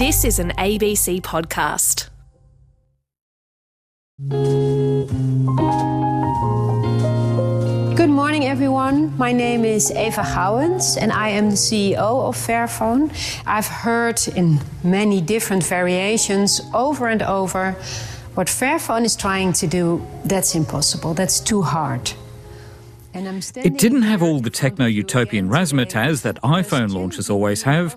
This is an ABC podcast. Good morning, everyone. My name is Eva Gouwens, and I am the CEO of Fairphone. I've heard in many different variations over and over what Fairphone is trying to do, that's impossible, that's too hard. It didn't have all the techno utopian razzmatazz that iPhone launches always have.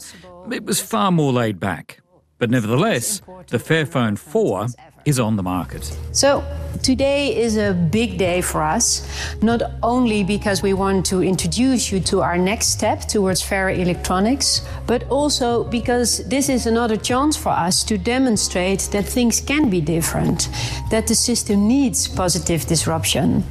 It was far more laid back. But nevertheless, the Fairphone 4 is on the market. So, today is a big day for us, not only because we want to introduce you to our next step towards fairer electronics, but also because this is another chance for us to demonstrate that things can be different, that the system needs positive disruption.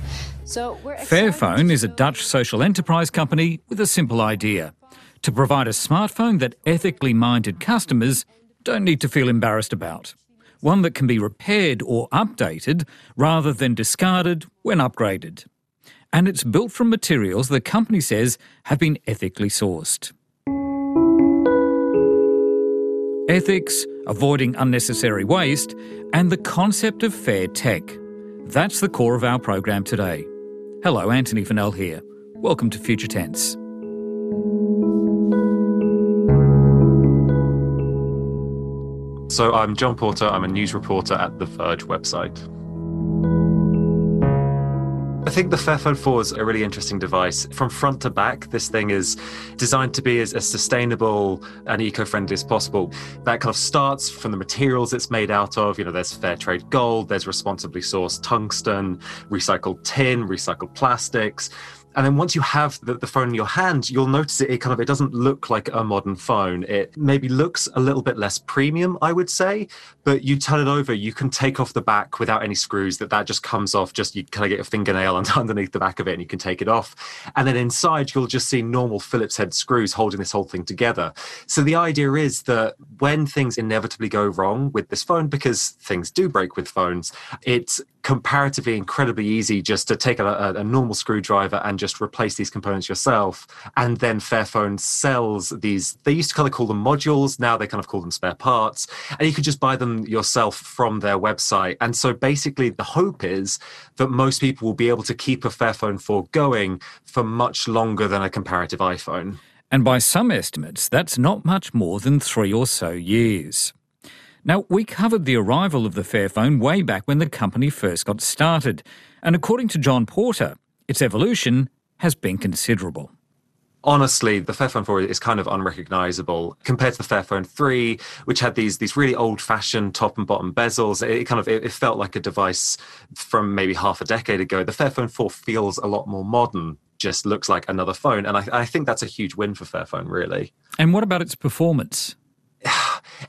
So Fairphone is a Dutch social enterprise company with a simple idea to provide a smartphone that ethically minded customers don't need to feel embarrassed about. One that can be repaired or updated rather than discarded when upgraded. And it's built from materials the company says have been ethically sourced. Ethics, avoiding unnecessary waste, and the concept of fair tech. That's the core of our program today. Hello, Antony Funnell here. Welcome to Future Tense. So I'm Jon Porter. I'm a news reporter at the Verge website. I think the Fairphone 4 is a really interesting device. From front to back, this thing is designed to be as, as sustainable and eco-friendly as possible. That kind of starts from the materials it's made out of. You know, there's fair trade gold, there's responsibly sourced tungsten, recycled tin, recycled plastics and then once you have the, the, phone in your hand you'll notice it, it kind of it doesn't look like a modern phone. It maybe looks a little bit less premium i would say but you turn it over you can take off the back without any screws that that just comes off just you kind of get a fingernail underneath the back of it and you can take it off. And then inside you'll just see normal phillips head screws holding this whole thing together. So the idea is that when things inevitably go wrong with this phone because things do break with phones it's comparatively incredibly easy just to take a, a, normal screwdriver and just replace these components yourself. And then Fairphone sells these, they used to kind of call them modules, now they kind of call them spare parts. And you could just buy them yourself from their website. And so basically, the hope is that most people will be able to keep a Fairphone 4 going for much longer than a comparative iPhone. And by some estimates, that's not much more than three or so years. Now, we covered the arrival of the Fairphone way back when the company first got started, and according to Jon Porter, its evolution has been considerable honestly, the Fairphone 4 is kind of unrecognizable compared to the Fairphone 3, which had these these really old-fashioned top and bottom bezels. It kind of it, it, felt like a device from maybe half a decade ago. The Fairphone 4 feels a lot more modern. Just looks like another phone, and I, I think that's a huge win for Fairphone, really. And what about its performance?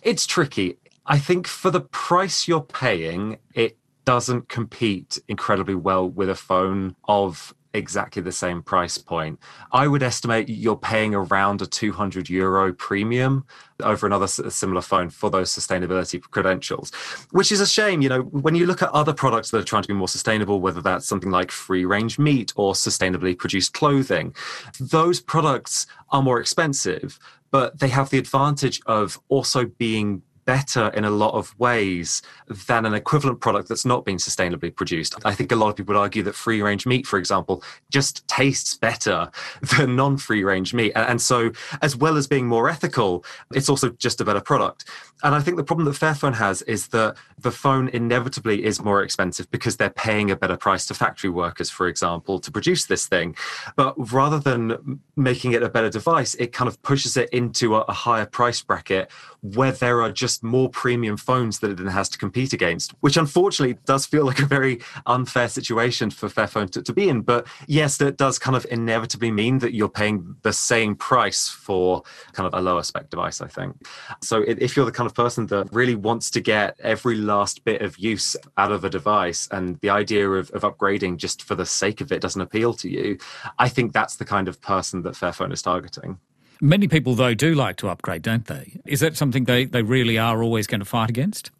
It's tricky. I think for the price you're paying, it doesn't compete incredibly well with a phone of exactly the same price point. I would estimate you're paying around a 200 euro premium over another similar phone for those sustainability credentials, which is a shame. You know, when you look at other products that are trying to be more sustainable, whether that's something like free range meat or sustainably produced clothing, those products are more expensive, but they have the advantage of also being better in a lot of ways than an equivalent product that's not been sustainably produced. I think a lot of people would argue that free range meat, for example, just tastes better than non free range meat. And so, as well as being more ethical, it's also just a better product. And I think the problem that Fairphone has is that the phone inevitably is more expensive because they're paying a better price to factory workers, for example, to produce this thing. But rather than making it a better device, it kind of pushes it into a, a higher price bracket where there are just more premium phones that it then has to compete against, which unfortunately does feel like a very unfair situation for Fairphone to, to be in. But yes, that does kind of inevitably mean that you're paying the same price for kind of a lower spec device, I think. So if you're the kind of person that really wants to get every last bit of use out of a device and the idea of, of upgrading just for the sake of it doesn't appeal to you, I think that's the kind of person that Fairphone is targeting. Many people, though, do like to upgrade, don't they? Is that something they, they really are always going to fight against?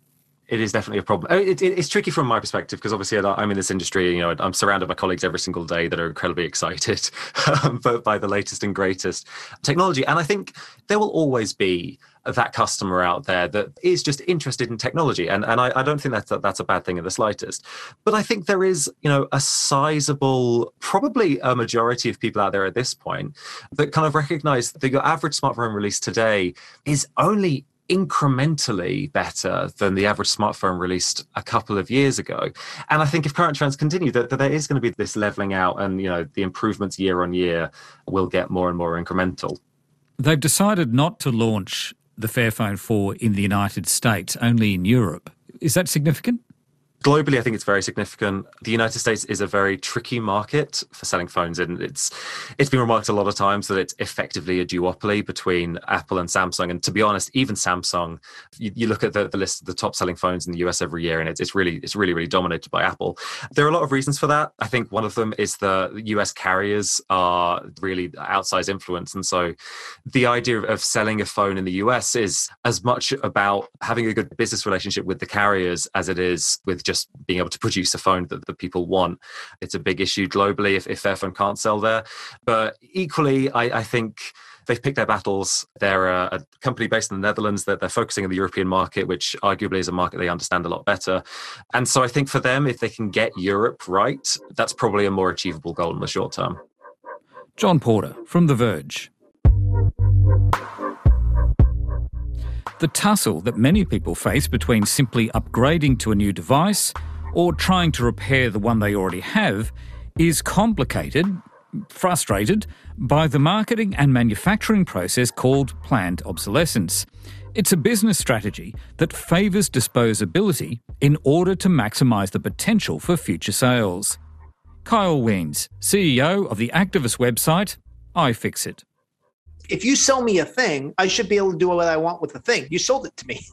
it is definitely a problem. Oh, it, it, it's tricky from my perspective because obviously I'm in this industry. You know, I'm surrounded by colleagues every single day that are incredibly excited um, by the latest and greatest technology, and I think there will always be that customer out there that is just interested in technology. And, and I, I don't think that's a, that's a bad thing in the slightest. But I think there is, you know, a sizable, probably a majority of people out there at this point that kind of recognize that your average smartphone release today is only incrementally better than the average smartphone released a couple of years ago. And I think if current trends continue, that, that there is going to be this leveling out and you know the improvements year on year will get more and more incremental. They've decided not to launch the Fairphone 4 in the United States, only in Europe. Is that significant? Globally, I think it's very significant. The United States is a very tricky market for selling phones and It's it's been remarked a lot of times that it's effectively a duopoly between Apple and Samsung. And to be honest, even Samsung, you, you look at the, the list of the top selling phones in the US every year, and it's, it's really it's really really dominated by Apple. There are a lot of reasons for that. I think one of them is the US carriers are really outsized influence, and so the idea of selling a phone in the US is as much about having a good business relationship with the carriers as it is with just just being able to produce a phone that the people want. It's a big issue globally if, if Fairphone can't sell there. But equally, I, I think they've picked their battles. They're a, a, company based in the Netherlands that they're focusing on the European market, which arguably is a market they understand a lot better. And so I think for them, if they can get Europe right, that's probably a more achievable goal in the short term. Jon Porter from The Verge. The tussle that many people face between simply upgrading to a new device or trying to repair the one they already have is complicated, frustrated by the marketing and manufacturing process called planned obsolescence. It's a business strategy that favours disposability in order to maximise the potential for future sales. Kyle Wiens, CEO of the activist website iFixit if you sell me a thing, I should be able to do what I want with the thing. You sold it to me.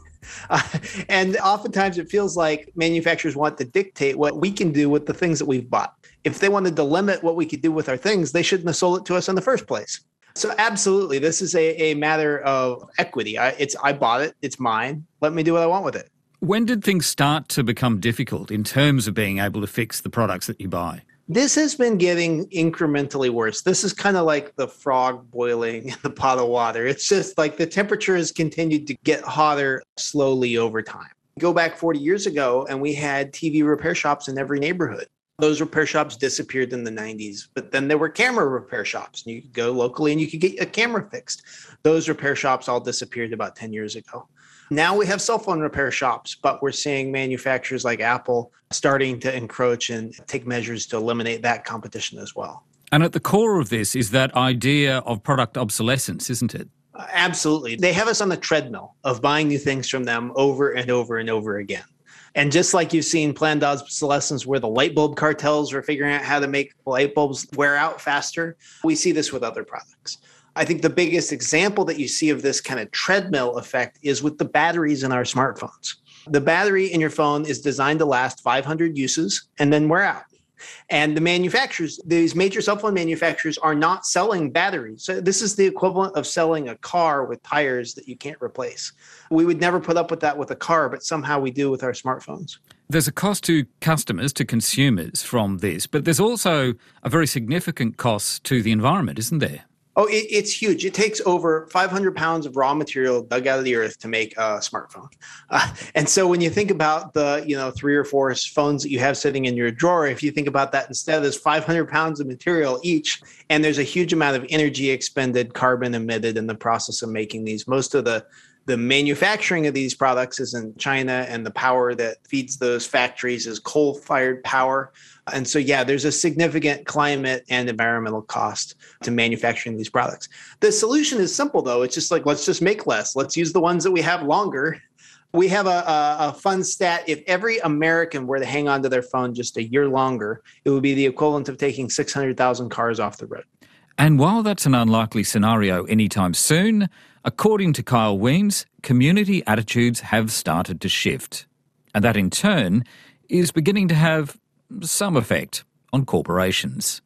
Uh, and oftentimes it feels like manufacturers want to dictate what we can do with the things that we've bought. If they wanted to limit what we could do with our things, they shouldn't have sold it to us in the first place. So absolutely, this is a, a matter of equity. I, it's I bought it, it's mine. Let me do what I want with it. When did things start to become difficult in terms of being able to fix the products that you buy? This has been getting incrementally worse. This is kind of like the frog boiling in the pot of water. It's just like the temperature has continued to get hotter slowly over time. Go back 40 years ago, and we had TV repair shops in every neighborhood. Those repair shops disappeared in the 90s, but then there were camera repair shops. And you could go locally and you could get a camera fixed. Those repair shops all disappeared about 10 years ago. Now we have cell phone repair shops, but we're seeing manufacturers like Apple starting to encroach and take measures to eliminate that competition as well. And at the core of this is that idea of product obsolescence, isn't it? Uh, absolutely. They have us on the treadmill of buying new things from them over and over and over again. And just like you've seen planned obsolescence where the light bulb cartels are figuring out how to make light bulbs wear out faster, we see this with other products. I think the biggest example that you see of this kind of treadmill effect is with the batteries in our smartphones. The battery in your phone is designed to last 500 uses and then wear out. And the manufacturers, these major cell phone manufacturers, are not selling batteries. So this is the equivalent of selling a car with tires that you can't replace. We would never put up with that with a car, but somehow we do with our smartphones. There's a cost to customers, to consumers from this, but there's also a very significant cost to the environment, isn't there? Oh, it, it's huge. It takes over 500 pounds of raw material dug out of the earth to make a smartphone. Uh, and so when you think about the, you know, three or four phones that you have sitting in your drawer, if you think about that instead, there's 500 pounds of material each, and there's a huge amount of energy expended, carbon emitted in the process of making these. Most of the the manufacturing of these products is in China, and the power that feeds those factories is coal fired power. And so, yeah, there's a significant climate and environmental cost to manufacturing these products. The solution is simple, though. It's just like, let's just make less. Let's use the ones that we have longer. We have a, a, a fun stat. If every American were to hang on to their phone just a year longer, it would be the equivalent of taking 600,000 cars off the road. And while that's an unlikely scenario anytime soon, according to Kyle Wiens, community attitudes have started to shift. And that in turn is beginning to have some effect on corporations.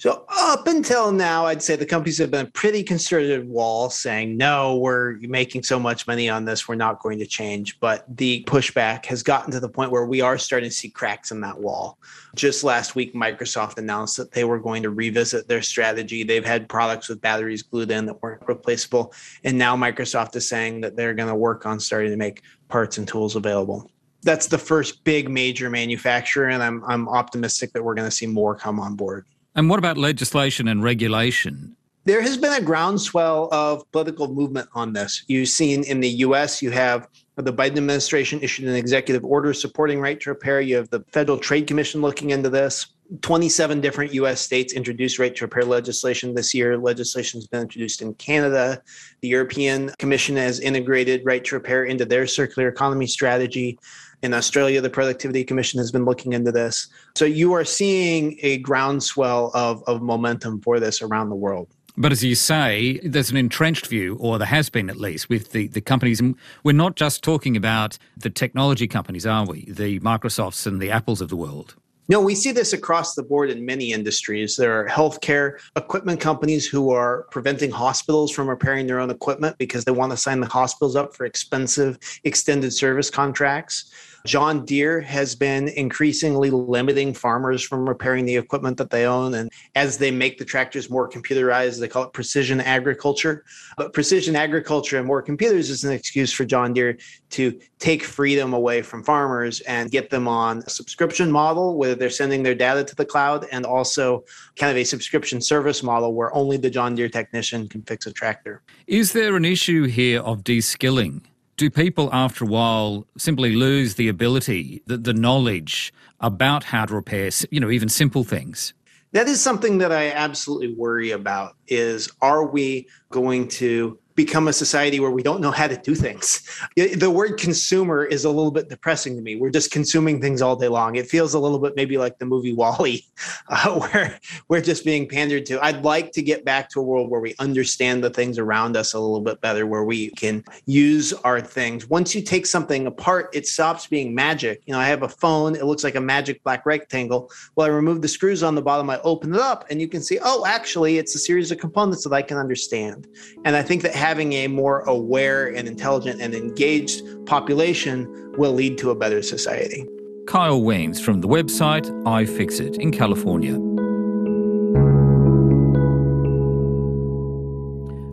So up until now, I'd say the companies have been a pretty conservative wall saying, no, we're making so much money on this, we're not going to change. But the pushback has gotten to the point where we are starting to see cracks in that wall. Just last week, Microsoft announced that they were going to revisit their strategy. They've had products with batteries glued in that weren't replaceable. And now Microsoft is saying that they're going to work on starting to make parts and tools available. That's the first big major manufacturer, and I'm, I'm optimistic that we're going to see more come on board. And what about legislation and regulation? There has been a groundswell of political movement on this. You've seen in the US, you have the Biden administration issued an executive order supporting right to repair. You have the Federal Trade Commission looking into this. 27 different US states introduced right to repair legislation this year. Legislation has been introduced in Canada. The European Commission has integrated right to repair into their circular economy strategy. In Australia, the Productivity Commission has been looking into this. So you are seeing a groundswell of, of momentum for this around the world. But as you say, there's an entrenched view, or there has been at least, with the, the companies. And we're not just talking about the technology companies, are we? The Microsofts and the Apples of the world. No, we see this across the board in many industries. There are healthcare equipment companies who are preventing hospitals from repairing their own equipment because they want to sign the hospitals up for expensive extended service contracts. John Deere has been increasingly limiting farmers from repairing the equipment that they own. And as they make the tractors more computerized, they call it precision agriculture. But precision agriculture and more computers is an excuse for John Deere to take freedom away from farmers and get them on a subscription model, whether they're sending their data to the cloud, and also kind of a subscription service model where only the John Deere technician can fix a tractor. Is there an issue here of de-skilling? Do people after a while simply lose the ability, the, the knowledge about how to repair, you know, even simple things? That is something that I absolutely worry about is are we going to become a society where we don't know how to do things. The word consumer is a little bit depressing to me. We're just consuming things all day long. It feels a little bit maybe like the movie WALL-E, uh, where we're just being pandered to. I'd like to get back to a world where we understand the things around us a little bit better, where we can use our things. Once you take something apart, it stops being magic. You know, I have a phone, it looks like a magic black rectangle. Well, I remove the screws on the bottom, I open it up, and you can see, oh, actually, it's a series of components that I can understand. And I think that having a more aware and intelligent and engaged population will lead to a better society. Kyle Wiens from the website iFixit in California.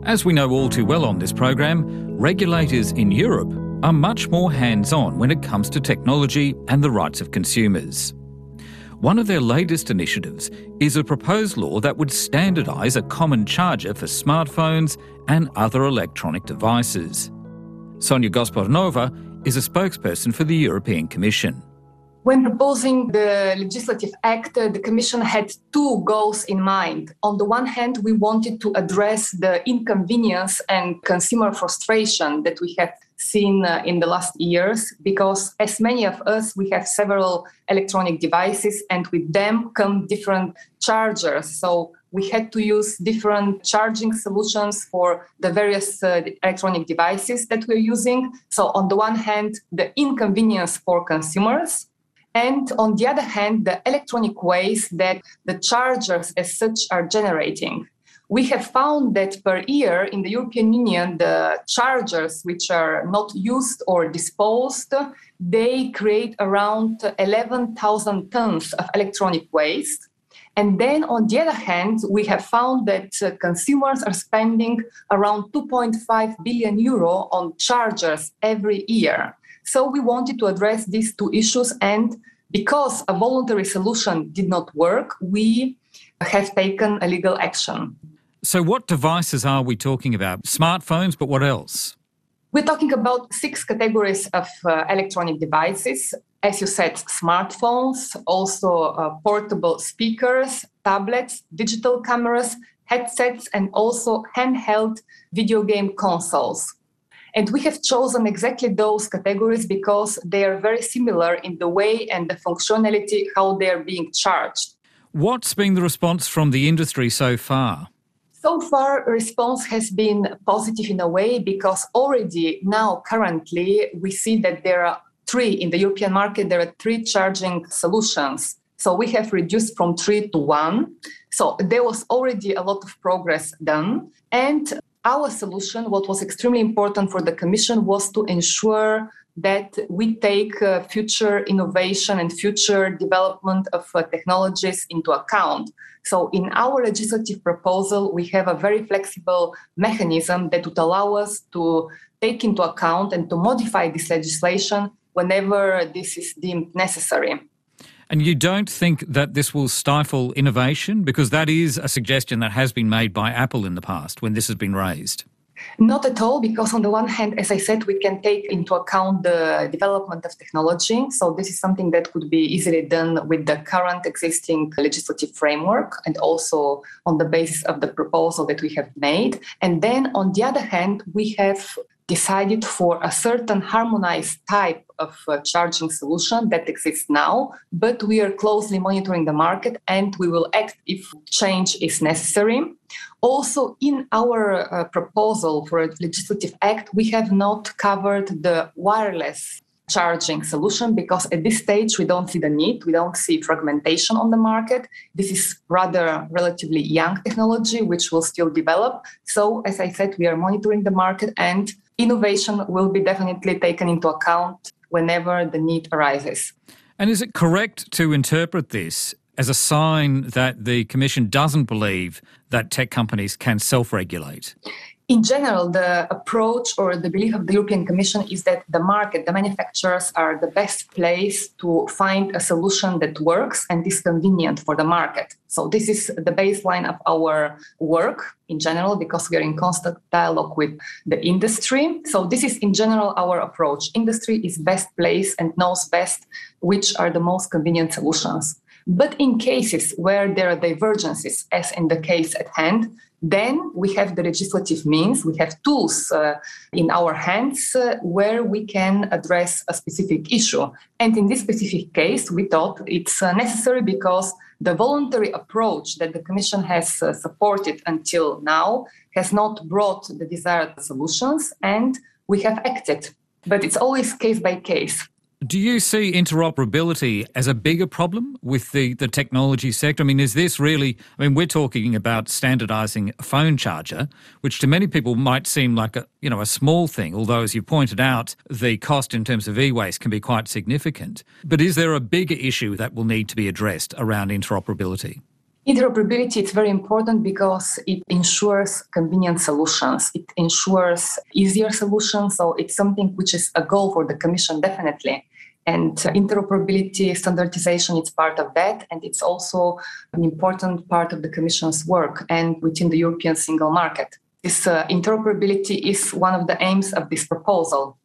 As we know all too well on this program, regulators in Europe are much more hands on when it comes to technology and the rights of consumers. One of their latest initiatives is a proposed law that would standardise a common charger for smartphones and other electronic devices. Sonia Gospodinova is a spokesperson for the European Commission. When proposing the legislative act, uh, the Commission had two goals in mind. On the one hand, we wanted to address the inconvenience and consumer frustration that we have seen uh, in the last years because as many of us we have several electronic devices and with them come different chargers. So we had to use different charging solutions for the various uh, electronic devices that we're using. So on the one hand the inconvenience for consumers and on the other hand the electronic waste that the chargers as such are generating we have found that per year in the European Union, the chargers which are not used or disposed, they create around 11,000 tons of electronic waste. And then on the other hand, we have found that uh, consumers are spending around 2.5 billion euro on chargers every year. So we wanted to address these two issues. And because a voluntary solution did not work, we have taken a legal action. So, what devices are we talking about? Smartphones, but what else? We're talking about six categories of uh, electronic devices. As you said, smartphones, also uh, portable speakers, tablets, digital cameras, headsets, and also handheld video game consoles. And we have chosen exactly those categories because they are very similar in the way and the functionality how they are being charged. What's been the response from the industry so far? So far, response has been positive in a way because already now, currently, we see that there are three in the European market, there are three charging solutions So we have reduced from three to one. So there was already a lot of progress done. And our solution, what was extremely important for the Commission, was to ensure that we take uh, future innovation and future development of uh, technologies into account. So, in our legislative proposal, we have a very flexible mechanism that would allow us to take into account and to modify this legislation whenever this is deemed necessary. And you don't think that this will stifle innovation? Because that is a suggestion that has been made by Apple in the past when this has been raised. Not at all, because on the one hand, as I said, we can take into account the development of technology. So this is something that could be easily done with the current existing legislative framework and also on the basis of the proposal that we have made. And then on the other hand, we have decided for a certain harmonized type of uh, charging solution that exists now, but we are closely monitoring the market and we will act if change is necessary. Also, in our uh, proposal for a legislative act, we have not covered the wireless charging solution because at this stage we don't see the need. We don't see fragmentation on the market. This is rather relatively young technology which will still develop. So as i said we are monitoring the market and innovation will be definitely taken into account whenever the need arises. And is it correct to interpret this as a sign that the Commission doesn't believe that tech companies can self regulate? In general, the approach or the belief of the European Commission is that the market, the manufacturers are the best place to find a solution that works and is convenient for the market. So, this is the baseline of our work in general because we are in constant dialogue with the industry. So, this is in general our approach. Industry is best place and knows best which are the most convenient solutions. But in cases where there are divergences, as in the case at hand, then we have the legislative means, we have tools uh, in our hands uh, where we can address a specific issue. And in this specific case, we thought it's uh, necessary because the voluntary approach that the Commission has uh, supported until now has not brought the desired solutions, and we have acted. But it's always case by case. Do you see interoperability as a bigger problem with the, the technology sector? I mean, is this really, I mean, we're talking about standardizing a phone charger, which to many people might seem like a, you know, a small thing, although as you pointed out, the cost in terms of e-waste can be quite significant. But is there a bigger issue that will need to be addressed around interoperability? Interoperability is very important because it ensures convenient solutions. It ensures easier solutions. So it's something which is a goal for the Commission, definitely. And interoperability, standardization, it's part of that. And it's also an important part of the Commission's work and within the European single market. This uh, interoperability is one of the aims of this proposal.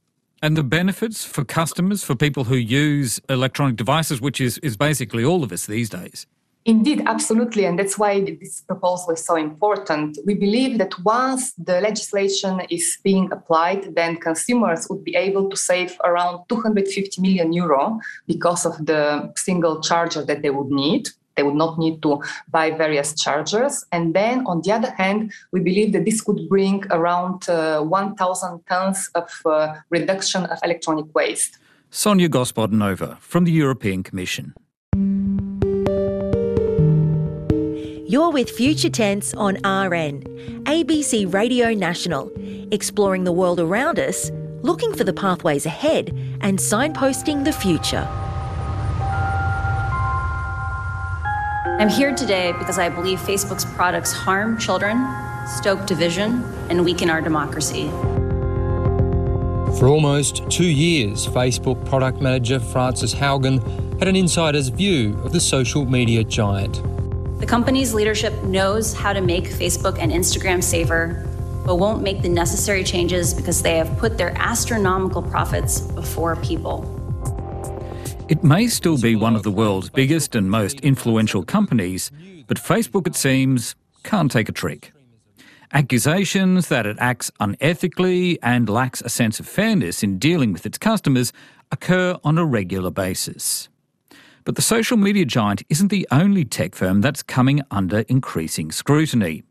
And the benefits for customers, for people who use electronic devices, which is, is basically all of us these days? Indeed, absolutely. And that's why this proposal is so important. We believe that once the legislation is being applied, then consumers would be able to save around 250 million euro because of the single charger that they would need. They would not need to buy various chargers. And then, on the other hand, we believe that this could bring around uh, 1,000 tons of uh, reduction of electronic waste. Sonia Gospodinova from the European Commission. You're with Future Tense on RN, ABC Radio National, exploring the world around us, looking for the pathways ahead, and signposting the future. I'm here today because I believe Facebook's products harm children, stoke division, and weaken our democracy. For almost two years, Facebook product manager Frances Haugen had an insider's view of the social media giant. The company's leadership knows how to make Facebook and Instagram safer, but won't make the necessary changes because they have put their astronomical profits before people. It may still be one of the world's biggest and most influential companies, but Facebook, it seems, can't take a trick. Accusations that it acts unethically and lacks a sense of fairness in dealing with its customers occur on a regular basis. But the social media giant isn't the only tech firm that's coming under increasing scrutiny.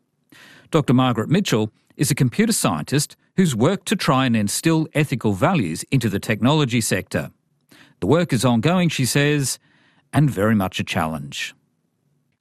Dr. Margaret Mitchell is a computer scientist who's worked to try and instill ethical values into the technology sector. The work is ongoing, she says, and very much a challenge.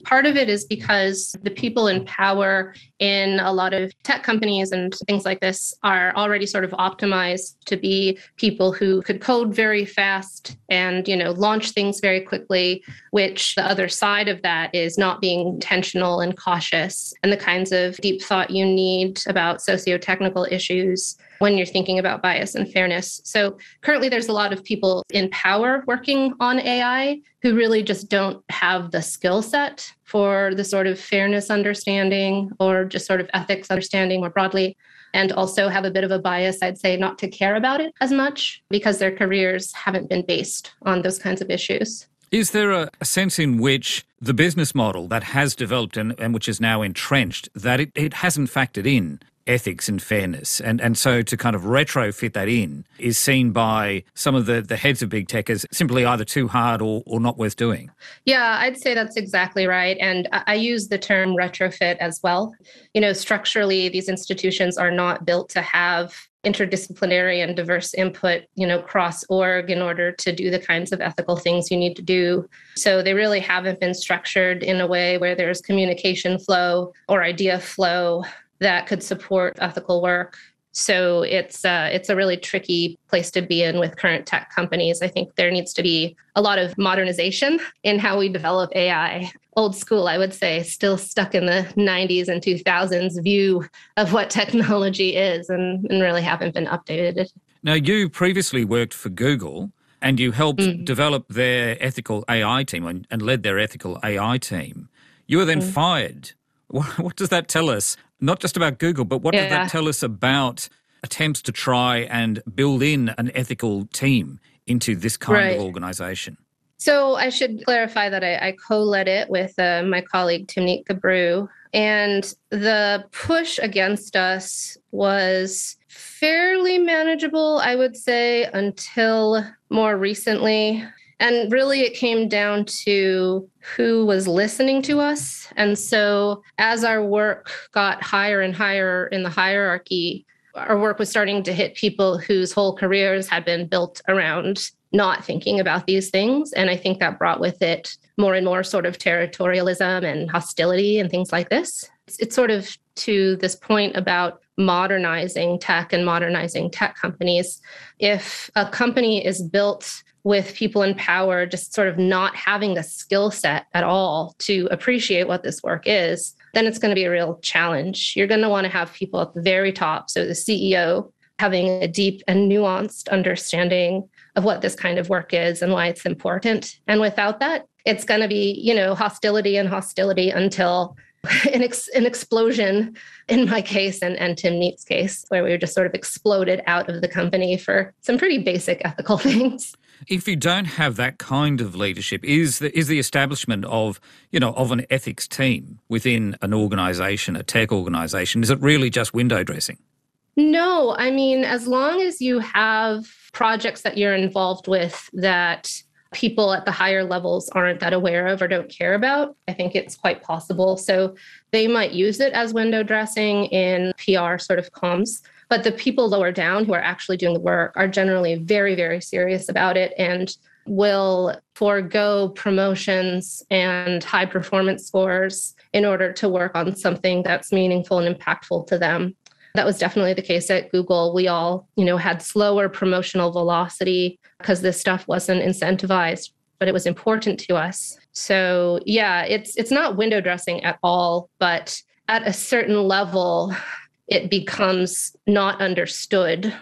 Part of it is because the people in power in a lot of tech companies and things like this are already sort of optimized to be people who could code very fast and, you know, launch things very quickly, which the other side of that is not being intentional and cautious and the kinds of deep thought you need about socio-technical issues when you're thinking about bias and fairness. So currently, there's a lot of people in power working on AI who really just don't have the skill set for the sort of fairness understanding or just sort of ethics understanding more broadly. And also have a bit of a bias, I'd say, not to care about it as much because their careers haven't been based on those kinds of issues. Is there a, sense in which the business model that has developed and, and which is now entrenched that it, it hasn't factored in ethics and fairness. And, and so to kind of retrofit that in is seen by some of the, the heads of big tech as simply either too hard or, or not worth doing. Yeah, I'd say that's exactly right. And I use the term retrofit as well. You know, structurally, these institutions are not built to have interdisciplinary and diverse input, you know, cross org in order to do the kinds of ethical things you need to do. So they really haven't been structured in a way where there's communication flow or idea flow that could support ethical work. So it's uh, it's a really tricky place to be in with current tech companies. I think there needs to be a lot of modernization in how we develop AI. Old school, I would say, still stuck in the 90s and 2000s view of what technology is, and, and really haven't been updated. Now, you previously worked for Google and you helped mm. develop their ethical AI team and, and, led their ethical AI team. You were then mm. fired. What, what, does that tell us not just about Google, but what yeah. does that tell us about attempts to try and build in an ethical team into this kind right. of organization? So I should clarify that I, I co-led it with uh, my colleague Timnit Gebru, and the push against us was fairly manageable, I would say, until more recently. And really, it came down to who was listening to us. And so, as our work got higher and higher in the hierarchy, our work was starting to hit people whose whole careers had been built around not thinking about these things. And I think that brought with it more and more sort of territorialism and hostility and things like this. It's, it's sort of to this point about modernizing tech and modernizing tech companies. If a company is built with people in power just sort of not having the skill set at all to appreciate what this work is, then it's going to be a real challenge. You're going to want to have people at the very top. So the CEO having a deep and nuanced understanding of what this kind of work is and why it's important. And without that, it's going to be, you know, hostility and hostility until an, ex- an explosion in my case and, and Timnit's case, where we were just sort of exploded out of the company for some pretty basic ethical things. If you don't have that kind of leadership, is the, is the establishment of you know of an ethics team within an organisation, a tech organisation, is it really just window dressing? No, I mean, as long as you have projects that you're involved with that people at the higher levels aren't that aware of or don't care about, I think it's quite possible. So they might use it as window dressing in PR sort of comms. But the people lower down who are actually doing the work are generally very, very serious about it and will forego promotions and high performance scores in order to work on something that's meaningful and impactful to them. That was definitely the case at Google. We all, you know, had slower promotional velocity because this stuff wasn't incentivized, but it was important to us. So, yeah, it's it's not window dressing at all, but at a certain level, it becomes not understood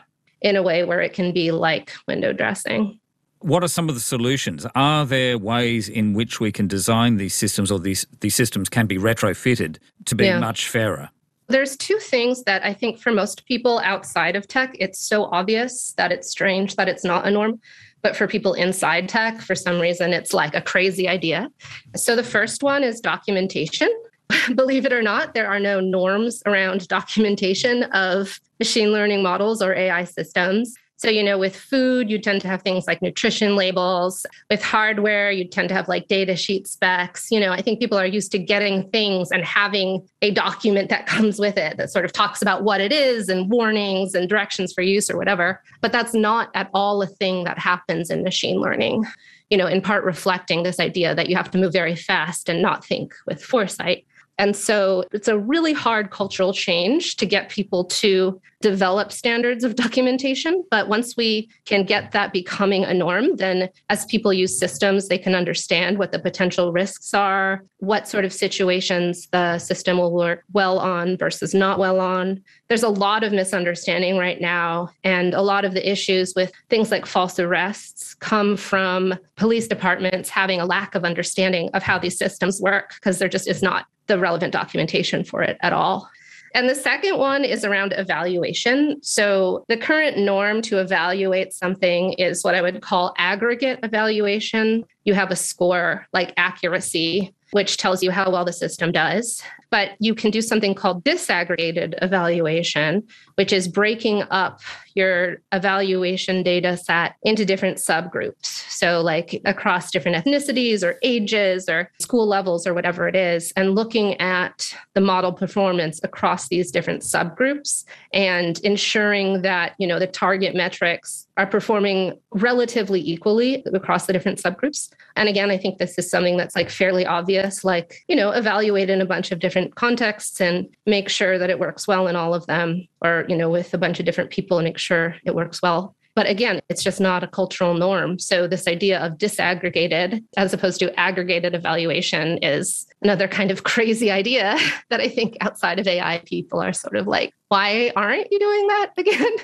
in a way where it can be like window dressing. What are some of the solutions? Are there ways in which we can design these systems or these, these systems can be retrofitted to be yeah. much fairer? There's two things that I think for most people outside of tech, it's so obvious that it's strange that it's not a norm. But for people inside tech, for some reason, it's like a crazy idea. So the first one is documentation. believe it or not, there are no norms around documentation of machine learning models or AI systems. So, you know, with food, you tend to have things like nutrition labels. With hardware, you tend to have like data sheet specs. You know, I think people are used to getting things and having a document that comes with it that sort of talks about what it is and warnings and directions for use or whatever. But that's not at all a thing that happens in machine learning you know, in part reflecting this idea that you have to move very fast and not think with foresight. And so it's a really hard cultural change to get people to develop standards of documentation. But once we can get that becoming a norm, then as people use systems, they can understand what the potential risks are, what sort of situations the system will work well on versus not well on. There's a lot of misunderstanding right now. And a lot of the issues with things like false arrests come from police departments having a lack of understanding of how these systems work because there just is not the relevant documentation for it at all. And the second one is around evaluation. So, the current norm to evaluate something is what I would call aggregate evaluation. You have a score like accuracy, which tells you how well the system does. But you can do something called disaggregated evaluation, which is breaking up your evaluation data set into different subgroups. So, like across different ethnicities or ages or school levels or whatever it is, and looking at the model performance across these different subgroups and ensuring that, you know, the target metrics are performing relatively equally across the different subgroups. And again, I think this is something that's like fairly obvious, like, you know, evaluate in a bunch of different contexts and make sure that it works well in all of them or you know with a bunch of different people and make sure it works well. But again it's just not a cultural norm. So this idea of disaggregated as opposed to aggregated evaluation is another kind of crazy idea that i think outside of ai people are sort of like why aren't you doing that again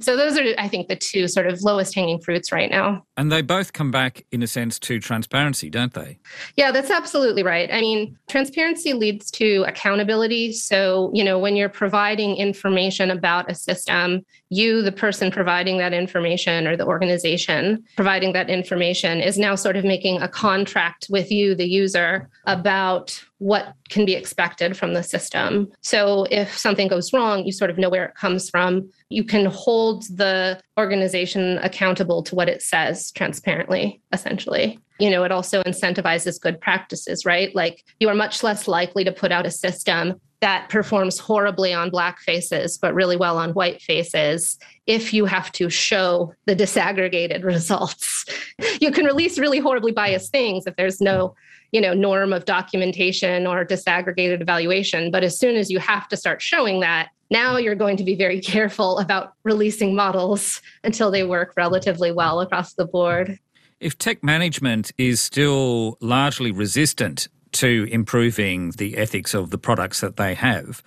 so those are, I think, the two sort of lowest hanging fruits right now. And they both come back, in a sense, to transparency, don't they? Yeah, that's absolutely right. I mean, transparency leads to accountability. So, you know, when you're providing information about a system, you, the person providing that information, or the organization providing that information, is now sort of making a contract with you, the user, about what can be expected from the system. So if something goes wrong, you sort of know where it comes from. You can hold the organization accountable to what it says transparently, essentially. You know, it also incentivizes good practices, right? Like you are much less likely to put out a system that performs horribly on black faces, but really well on white faces if you have to show the disaggregated results. You can release really horribly biased things if there's no you know norm of documentation or disaggregated evaluation but as soon as you have to start showing that now you're going to be very careful about releasing models until they work relatively well across the board if tech management is still largely resistant to improving the ethics of the products that they have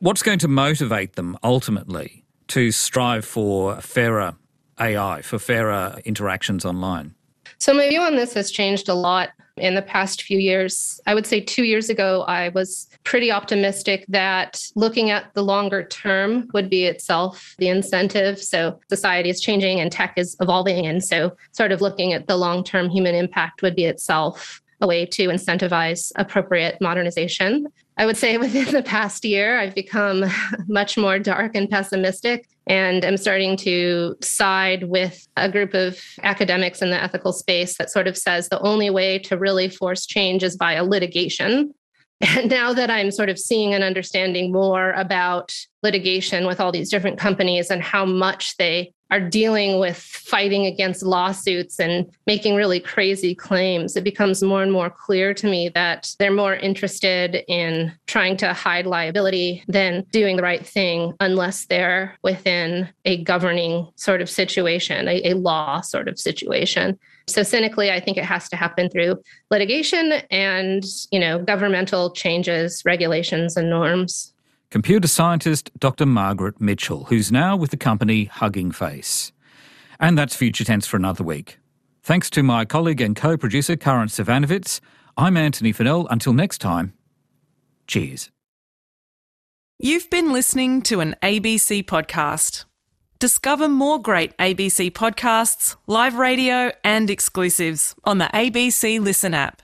what's going to motivate them ultimately to strive for fairer AI, for fairer interactions online? So, my view on this has changed a lot in the past few years. I would say two years ago, I was pretty optimistic that looking at the longer term would be itself the incentive. So society is changing and tech is evolving. And so, sort of looking at the long term human impact would be itself a way to incentivize appropriate modernization. I would say within the past year, I've become much more dark and pessimistic and I'm starting to side with a group of academics in the ethical space that sort of says the only way to really force change is via litigation. And now that I'm sort of seeing and understanding more about litigation with all these different companies and how much they are dealing with fighting against lawsuits and making really crazy claims, it becomes more and more clear to me that they're more interested in trying to hide liability than doing the right thing unless they're within a governing sort of situation, a, a law sort of situation. So cynically, I think it has to happen through litigation and, you know, governmental changes, regulations, and norms. Computer scientist Dr. Margaret Mitchell, who's now with the company Hugging Face. And that's Future Tense for another week. Thanks to my colleague and co-producer Karin Zsivanovits. I'm Antony Funnell. Until next time, cheers. You've been listening to an ABC podcast. Discover more great ABC podcasts, live radio, and exclusives on the ABC Listen app.